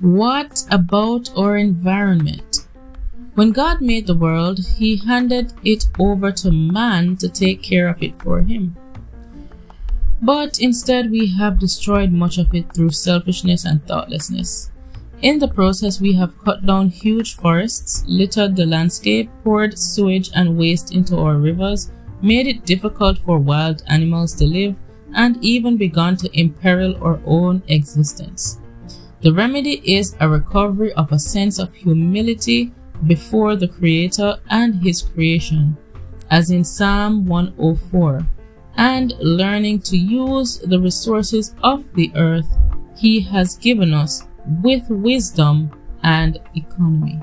What about our environment? When God made the world, He handed it over to man to take care of it for Him. But instead, we have destroyed much of it through selfishness and thoughtlessness. In the process, we have cut down huge forests, littered the landscape, poured sewage and waste into our rivers, made it difficult for wild animals to live, and even begun to imperil our own existence. The remedy is a recovery of a sense of humility before the Creator and His creation, as in Psalm 104, and learning to use the resources of the earth He has given us with wisdom and economy.